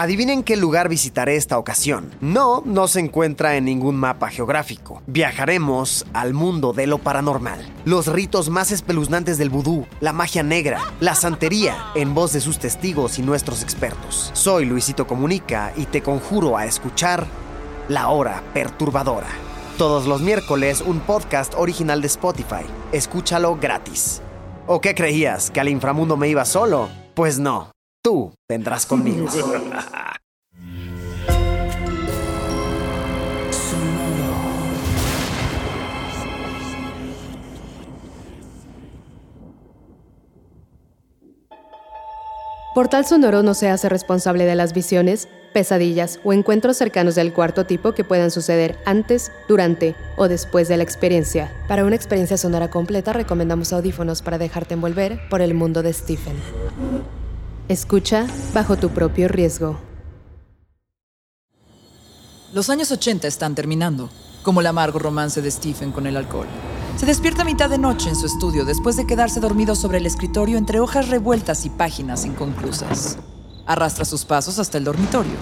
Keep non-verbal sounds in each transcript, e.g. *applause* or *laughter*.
Adivinen qué lugar visitaré esta ocasión. No, no se encuentra en ningún mapa geográfico. Viajaremos al mundo de lo paranormal. Los ritos más espeluznantes del vudú, la magia negra, la santería, en voz de sus testigos y nuestros expertos. Soy Luisito Comunica y te conjuro a escuchar La Hora Perturbadora. Todos los miércoles un podcast original de Spotify. Escúchalo gratis. ¿O qué creías? ¿Que al inframundo me iba solo? Pues no. Tú vendrás conmigo. *laughs* Portal Sonoro no se hace responsable de las visiones, pesadillas o encuentros cercanos del cuarto tipo que puedan suceder antes, durante o después de la experiencia. Para una experiencia sonora completa recomendamos audífonos para dejarte envolver por el mundo de Stephen. Escucha bajo tu propio riesgo. Los años 80 están terminando, como el amargo romance de Stephen con el alcohol. Se despierta a mitad de noche en su estudio después de quedarse dormido sobre el escritorio entre hojas revueltas y páginas inconclusas. Arrastra sus pasos hasta el dormitorio.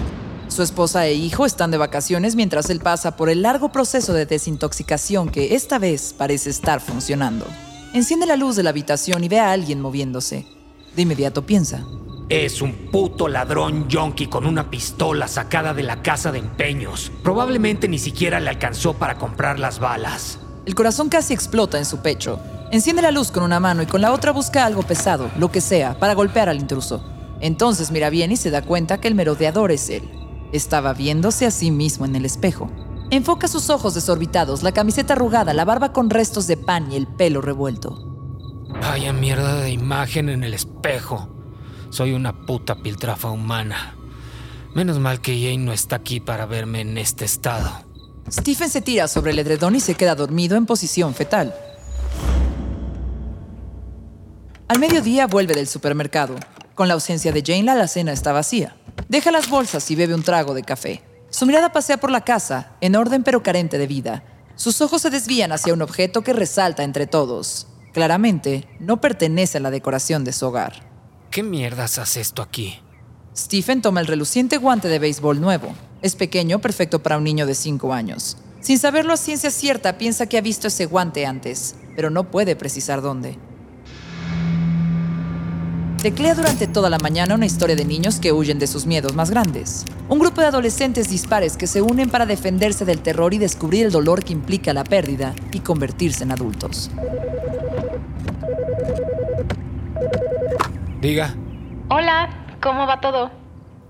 Su esposa e hijo están de vacaciones mientras él pasa por el largo proceso de desintoxicación que esta vez parece estar funcionando. Enciende la luz de la habitación y ve a alguien moviéndose. De inmediato piensa, es un puto ladrón yonki con una pistola sacada de la casa de empeños. Probablemente ni siquiera le alcanzó para comprar las balas. El corazón casi explota en su pecho. Enciende la luz con una mano y con la otra busca algo pesado, lo que sea, para golpear al intruso. Entonces mira bien y se da cuenta que el merodeador es él. Estaba viéndose a sí mismo en el espejo. Enfoca sus ojos desorbitados, la camiseta arrugada, la barba con restos de pan y el pelo revuelto. Vaya mierda de imagen en el espejo. Soy una puta piltrafa humana. Menos mal que Jane no está aquí para verme en este estado. Stephen se tira sobre el edredón y se queda dormido en posición fetal. Al mediodía vuelve del supermercado. Con la ausencia de Jane, la alacena está vacía. Deja las bolsas y bebe un trago de café. Su mirada pasea por la casa, en orden pero carente de vida. Sus ojos se desvían hacia un objeto que resalta entre todos. Claramente, no pertenece a la decoración de su hogar. ¿Qué mierdas hace esto aquí? Stephen toma el reluciente guante de béisbol nuevo. Es pequeño, perfecto para un niño de 5 años. Sin saberlo a ciencia cierta, piensa que ha visto ese guante antes, pero no puede precisar dónde. Teclea durante toda la mañana una historia de niños que huyen de sus miedos más grandes. Un grupo de adolescentes dispares que se unen para defenderse del terror y descubrir el dolor que implica la pérdida y convertirse en adultos. Diga. Hola, ¿cómo va todo?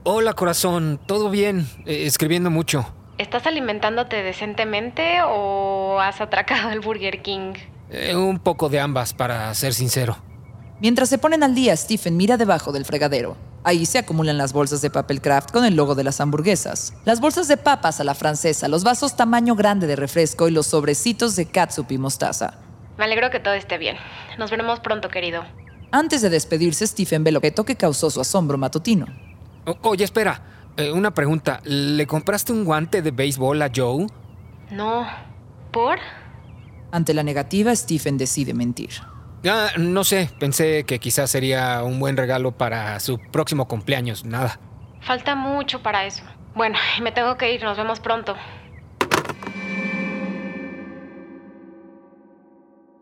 Hola corazón, todo bien, eh, escribiendo mucho. ¿Estás alimentándote decentemente o has atracado al Burger King? Eh, un poco de ambas, para ser sincero. Mientras se ponen al día, Stephen mira debajo del fregadero. Ahí se acumulan las bolsas de papel craft con el logo de las hamburguesas, las bolsas de papas a la francesa, los vasos tamaño grande de refresco y los sobrecitos de catsup y mostaza. Me alegro que todo esté bien. Nos veremos pronto, querido. Antes de despedirse, Stephen ve el objeto que causó su asombro matutino. oye, espera. Eh, una pregunta. ¿Le compraste un guante de béisbol a Joe? No. ¿Por? Ante la negativa, Stephen decide mentir. Ah, no sé. Pensé que quizás sería un buen regalo para su próximo cumpleaños. Nada. Falta mucho para eso. Bueno, me tengo que ir. Nos vemos pronto.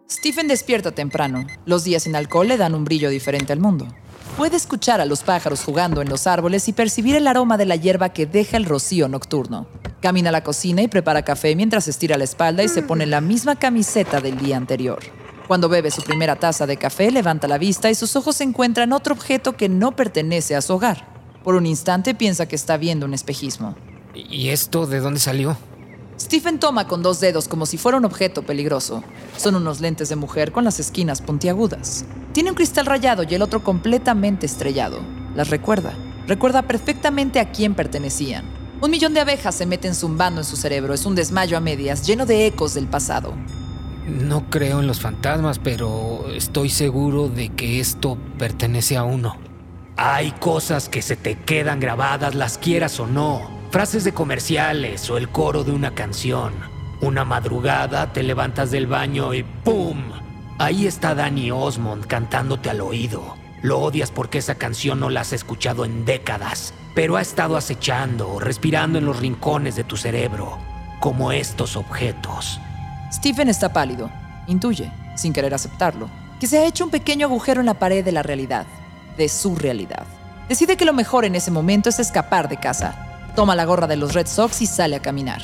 Stephen despierta temprano. Los días sin alcohol le dan un brillo diferente al mundo. Puede escuchar a los pájaros jugando en los árboles y percibir el aroma de la hierba que deja el rocío nocturno. Camina a la cocina y prepara café mientras estira la espalda y se pone la misma camiseta del día anterior. Cuando bebe su primera taza de café, levanta la vista y sus ojos encuentran otro objeto que no pertenece a su hogar. Por un instante piensa que está viendo un espejismo. ¿Y esto de dónde salió? Stephen toma con dos dedos como si fuera un objeto peligroso. Son unos lentes de mujer con las esquinas puntiagudas. Tiene un cristal rayado y el otro completamente estrellado. Las recuerda. Recuerda perfectamente a quién pertenecían. Un millón de abejas se meten zumbando en su cerebro. Es un desmayo a medias, lleno de ecos del pasado. No creo en los fantasmas, pero estoy seguro de que esto pertenece a uno. Hay cosas que se te quedan grabadas, las quieras o no frases de comerciales o el coro de una canción. Una madrugada te levantas del baño y ¡pum! Ahí está Danny Osmond cantándote al oído. Lo odias porque esa canción no la has escuchado en décadas. pero ha estado acechando, respirando en los rincones de tu cerebro, como estos objetos. Stephen está pálido. Intuye, sin querer aceptarlo, que se ha hecho un pequeño agujero en la pared de la realidad, de su realidad. Decide que lo mejor en ese momento es escapar de casa. Toma la gorra de los Red Sox y sale a caminar.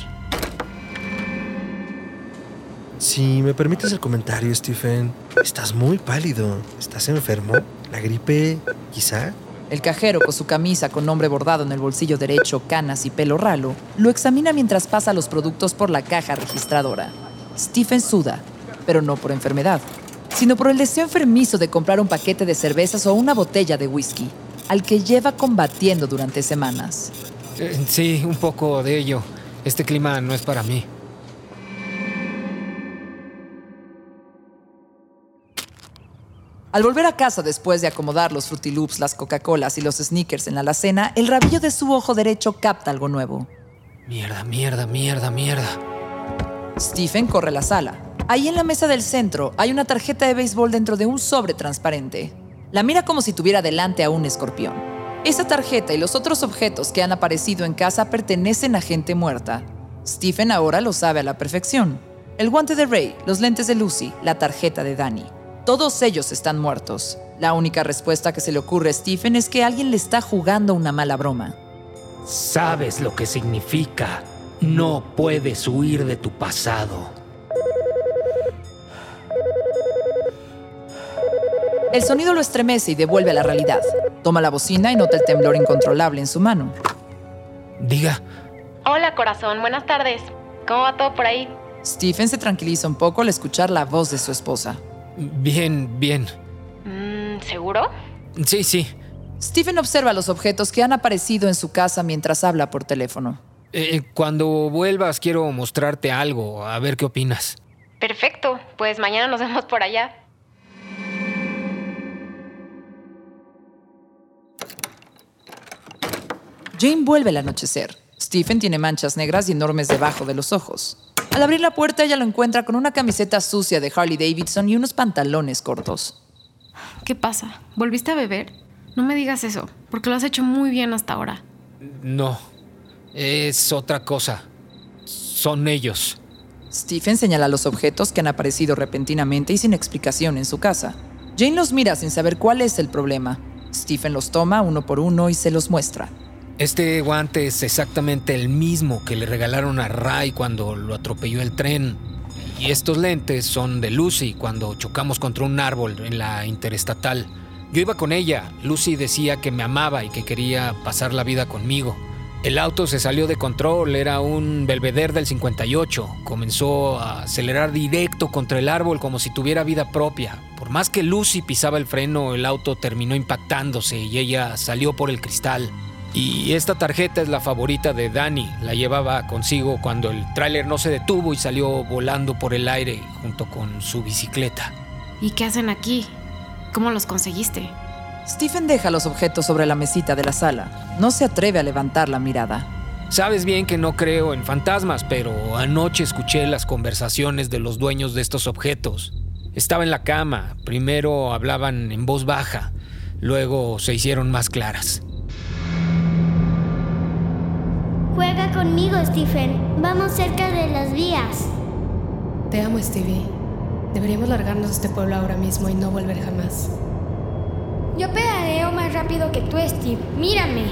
Si me permites el comentario, Stephen, estás muy pálido. ¿Estás enfermo? ¿La gripe, quizá? El cajero, con su camisa con nombre bordado en el bolsillo derecho, canas y pelo ralo, lo examina mientras pasa los productos por la caja registradora. Stephen suda, pero no por enfermedad, sino por el deseo enfermizo de comprar un paquete de cervezas o una botella de whisky, al que lleva combatiendo durante semanas. Eh, sí, un poco de ello. Este clima no es para mí. Al volver a casa después de acomodar los Fruity Loops, las Coca-Colas y los Sneakers en la alacena, el rabillo de su ojo derecho capta algo nuevo. Mierda, mierda, mierda, mierda. Stephen corre a la sala. Ahí en la mesa del centro hay una tarjeta de béisbol dentro de un sobre transparente. La mira como si tuviera delante a un escorpión. Esa tarjeta y los otros objetos que han aparecido en casa pertenecen a gente muerta. Stephen ahora lo sabe a la perfección. El guante de Ray, los lentes de Lucy, la tarjeta de Danny. Todos ellos están muertos. La única respuesta que se le ocurre a Stephen es que alguien le está jugando una mala broma. Sabes lo que significa. No puedes huir de tu pasado. El sonido lo estremece y devuelve a la realidad. Toma la bocina y nota el temblor incontrolable en su mano. Diga, Hola, corazón. Buenas tardes. ¿Cómo va todo por ahí? Stephen se tranquiliza un poco al escuchar la voz de su esposa. bien, bien. Mm, ¿Seguro? Sí, sí. Stephen observa los objetos que han aparecido en su casa mientras habla por teléfono. Eh, cuando vuelvas quiero mostrarte algo, a ver qué opinas. Perfecto. Pues mañana nos vemos por allá. Jane vuelve al anochecer. Stephen tiene manchas negras y enormes debajo de los ojos. Al abrir la puerta, ella lo encuentra con una camiseta sucia de Harley Davidson y unos pantalones cortos. ¿Qué pasa? ¿Volviste a beber? No me digas eso, porque lo has hecho muy bien hasta ahora. No, es otra cosa. Son ellos. Stephen señala los objetos que han aparecido repentinamente y sin explicación en su casa. Jane los mira sin saber cuál es el problema. Stephen los toma uno por uno y se los muestra. Este guante es exactamente el mismo que le regalaron a Ray cuando lo atropelló el tren. Y estos lentes son de Lucy cuando chocamos contra un árbol en la interestatal. Yo iba con ella. Lucy decía que me amaba y que quería pasar la vida conmigo. El auto se salió de control, era un Belvedere del 58. Comenzó a acelerar directo contra el árbol como si tuviera vida propia. Por más que Lucy pisaba el freno, el auto terminó impactándose y ella salió por el cristal. Y esta tarjeta es la favorita de Danny. La llevaba consigo cuando el tráiler no se detuvo y salió volando por el aire junto con su bicicleta. ¿Y qué hacen aquí? ¿Cómo los conseguiste? Stephen deja los objetos sobre la mesita de la sala. No se atreve a levantar la mirada. Sabes bien que no creo en fantasmas, pero anoche escuché las conversaciones de los dueños de estos objetos. Estaba en la cama. Primero hablaban en voz baja, luego se hicieron más claras. Juega conmigo, Stephen. Vamos cerca de las vías. Te amo, Stevie. Deberíamos largarnos de este pueblo ahora mismo y no volver jamás. Yo pedaleo más rápido que tú, Steve. Mírame.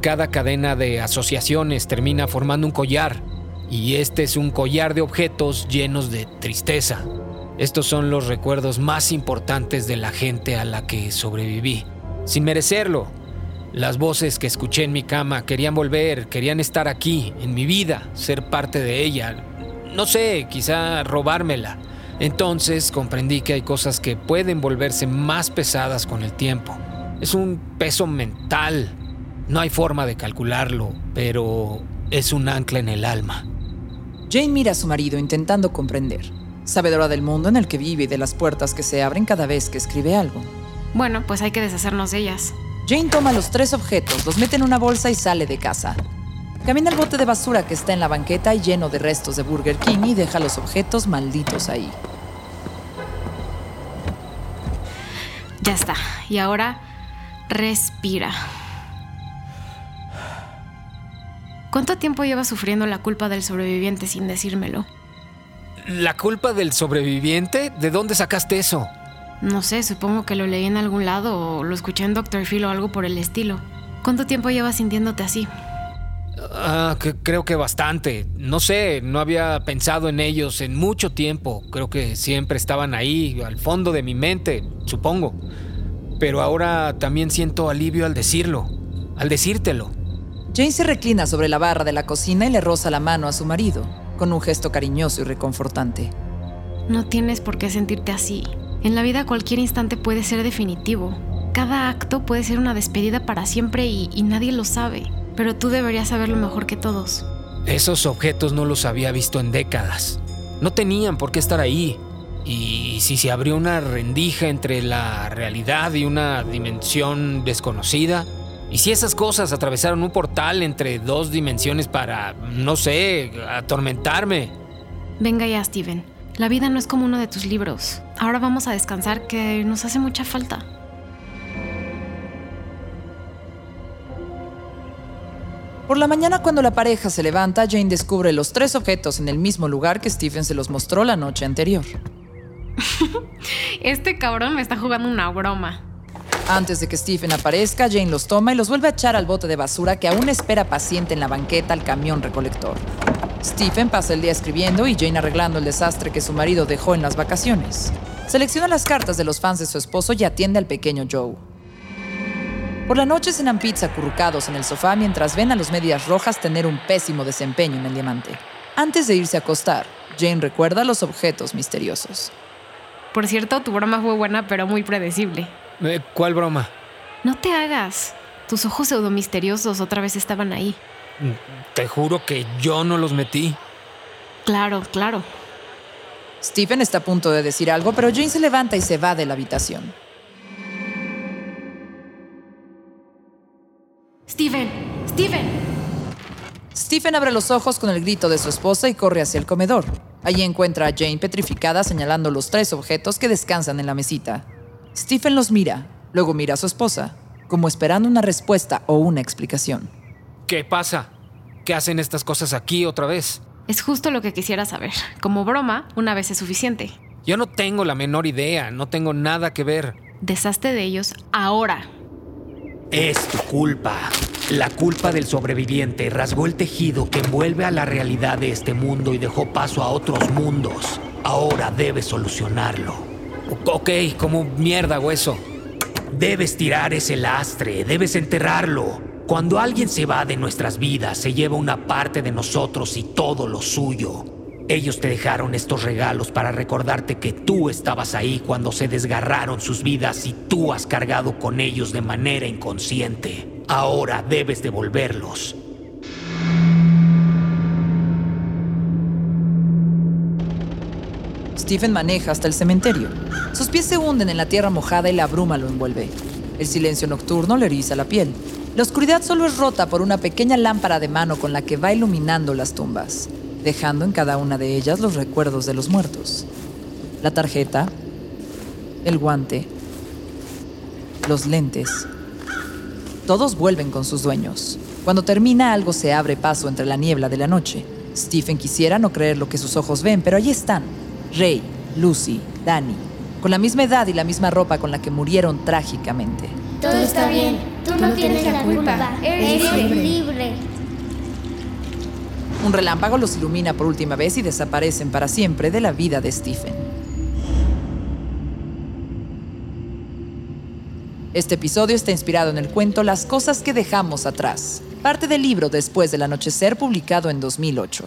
Cada cadena de asociaciones termina formando un collar, y este es un collar de objetos llenos de tristeza. Estos son los recuerdos más importantes de la gente a la que sobreviví, sin merecerlo. Las voces que escuché en mi cama querían volver, querían estar aquí, en mi vida, ser parte de ella. No sé, quizá robármela. Entonces comprendí que hay cosas que pueden volverse más pesadas con el tiempo. Es un peso mental. No hay forma de calcularlo, pero es un ancla en el alma. Jane mira a su marido intentando comprender. Sabedora del mundo en el que vive y de las puertas que se abren cada vez que escribe algo. Bueno, pues hay que deshacernos de ellas. Jane toma los tres objetos, los mete en una bolsa y sale de casa. Camina al bote de basura que está en la banqueta y lleno de restos de Burger King y deja los objetos malditos ahí. Ya está. Y ahora respira. ¿Cuánto tiempo llevas sufriendo la culpa del sobreviviente sin decírmelo? ¿La culpa del sobreviviente? ¿De dónde sacaste eso? No sé, supongo que lo leí en algún lado o lo escuché en Dr. Phil o algo por el estilo. ¿Cuánto tiempo llevas sintiéndote así? Ah, que- creo que bastante. No sé, no había pensado en ellos en mucho tiempo. Creo que siempre estaban ahí, al fondo de mi mente, supongo. Pero ahora también siento alivio al decirlo, al decírtelo. Jane se reclina sobre la barra de la cocina y le roza la mano a su marido, con un gesto cariñoso y reconfortante. No tienes por qué sentirte así. En la vida cualquier instante puede ser definitivo. Cada acto puede ser una despedida para siempre y, y nadie lo sabe. Pero tú deberías saberlo mejor que todos. Esos objetos no los había visto en décadas. No tenían por qué estar ahí. Y si se abrió una rendija entre la realidad y una dimensión desconocida, y si esas cosas atravesaron un portal entre dos dimensiones para, no sé, atormentarme. Venga ya, Steven. La vida no es como uno de tus libros. Ahora vamos a descansar que nos hace mucha falta. Por la mañana cuando la pareja se levanta, Jane descubre los tres objetos en el mismo lugar que Stephen se los mostró la noche anterior. *laughs* Este cabrón me está jugando una broma. Antes de que Stephen aparezca, Jane los toma y los vuelve a echar al bote de basura que aún espera paciente en la banqueta al camión recolector. Stephen pasa el día escribiendo y Jane arreglando el desastre que su marido dejó en las vacaciones. Selecciona las cartas de los fans de su esposo y atiende al pequeño Joe. Por la noche cenan pizza acurrucados en el sofá mientras ven a los medias rojas tener un pésimo desempeño en el diamante. Antes de irse a acostar, Jane recuerda los objetos misteriosos. Por cierto, tu broma fue buena, pero muy predecible. Eh, ¿Cuál broma? No te hagas. Tus ojos pseudomisteriosos otra vez estaban ahí. Te juro que yo no los metí. Claro, claro. Stephen está a punto de decir algo, pero Jane se levanta y se va de la habitación. Steven, Steven. Stephen abre los ojos con el grito de su esposa y corre hacia el comedor. Allí encuentra a Jane petrificada señalando los tres objetos que descansan en la mesita. Stephen los mira, luego mira a su esposa, como esperando una respuesta o una explicación. ¿Qué pasa? ¿Qué hacen estas cosas aquí otra vez? Es justo lo que quisiera saber. Como broma, una vez es suficiente. Yo no tengo la menor idea, no tengo nada que ver. Deshazte de ellos ahora. Es tu culpa. La culpa del sobreviviente rasgó el tejido que envuelve a la realidad de este mundo y dejó paso a otros mundos. Ahora debes solucionarlo. Ok, como mierda o eso. Debes tirar ese lastre, debes enterrarlo. Cuando alguien se va de nuestras vidas, se lleva una parte de nosotros y todo lo suyo. Ellos te dejaron estos regalos para recordarte que tú estabas ahí cuando se desgarraron sus vidas y tú has cargado con ellos de manera inconsciente. Ahora debes devolverlos. Stephen maneja hasta el cementerio. Sus pies se hunden en la tierra mojada y la bruma lo envuelve. El silencio nocturno le eriza la piel. La oscuridad solo es rota por una pequeña lámpara de mano con la que va iluminando las tumbas, dejando en cada una de ellas los recuerdos de los muertos. La tarjeta, el guante, los lentes. Todos vuelven con sus dueños. Cuando termina algo se abre paso entre la niebla de la noche. Stephen quisiera no creer lo que sus ojos ven, pero allí están. Ray, Lucy, Danny, con la misma edad y la misma ropa con la que murieron trágicamente. Todo está bien. Tú no tienes la culpa. Eres libre. Un relámpago los ilumina por última vez y desaparecen para siempre de la vida de Stephen. Este episodio está inspirado en el cuento Las cosas que dejamos atrás, parte del libro Después del anochecer publicado en 2008.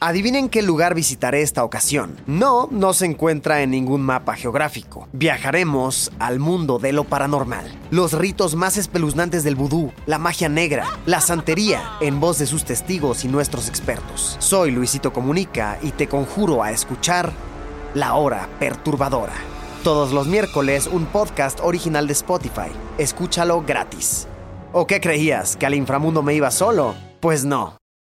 Adivinen qué lugar visitaré esta ocasión. No, no se encuentra en ningún mapa geográfico. Viajaremos al mundo de lo paranormal. Los ritos más espeluznantes del vudú, la magia negra, la santería, en voz de sus testigos y nuestros expertos. Soy Luisito Comunica y te conjuro a escuchar La Hora Perturbadora. Todos los miércoles un podcast original de Spotify. Escúchalo gratis. ¿O qué creías? ¿Que al inframundo me iba solo? Pues no.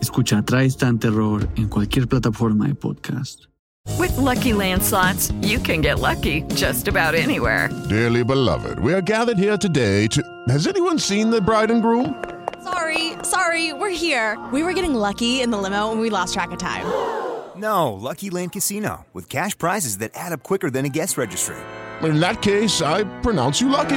Escucha Tristan Terror en cualquier plataforma de podcast. With lucky landslots, you can get lucky just about anywhere. Dearly beloved, we are gathered here today to. Has anyone seen the bride and groom? Sorry, sorry, we're here. We were getting lucky in the limo and we lost track of time. No, Lucky Land Casino, with cash prizes that add up quicker than a guest registry. In that case, I pronounce you lucky.